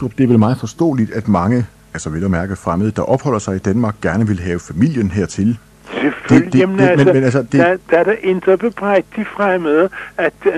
Det er vel meget forståeligt, at mange, altså vel at mærke fremmede, der opholder sig i Danmark, gerne vil have familien hertil. Selvfølgelig, Det- det- jamen, det- men- altså, men altså, det- der, der er der intet bebrejdt de fremmede, at uh,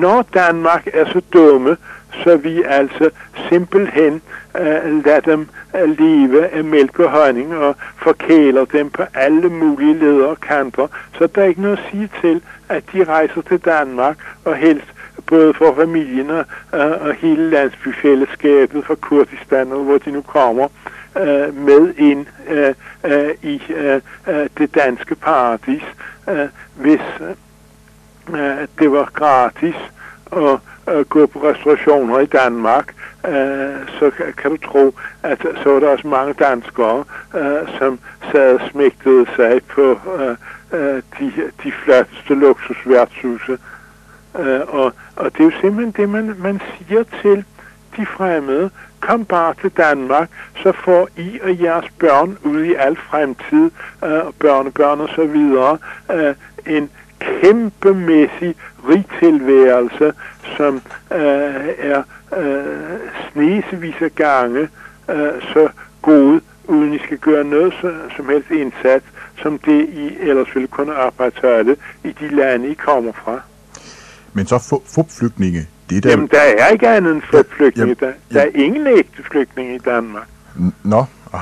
når Danmark er så dumme, så vi altså simpelthen uh, lader dem uh, leve af mælk og honning og forkæler dem på alle mulige leder og kanter, så der er ikke noget at sige til, at de rejser til Danmark og helst både for familien og, og, hele landsbyfællesskabet fra Kurdistan, hvor de nu kommer, øh, med ind øh, øh, i øh, øh det danske paradis, øh, hvis øh, øh det var gratis at øh, gå på restaurationer i Danmark, øh, så kan, du tro, at så var der også mange danskere, øh, som sad og smægtede sig på øh, øh de, de flotteste luksusværtshuse. Øh, og, og det er jo simpelthen det, man, man siger til de fremmede. Kom bare til Danmark, så får I og jeres børn ud i al fremtid, øh, børnebørn og så videre, øh, en kæmpemæssig rig tilværelse, som øh, er øh, snesevis af gange øh, så god, uden I skal gøre noget så, som helst indsats, som det I ellers ville kunne arbejde i de lande, I kommer fra. Men så fupflygtninge, det er der... Jamen, der er ikke andet end flygtninge. Jamen, Der, der er ingen ægte flygtninge i Danmark. Nå,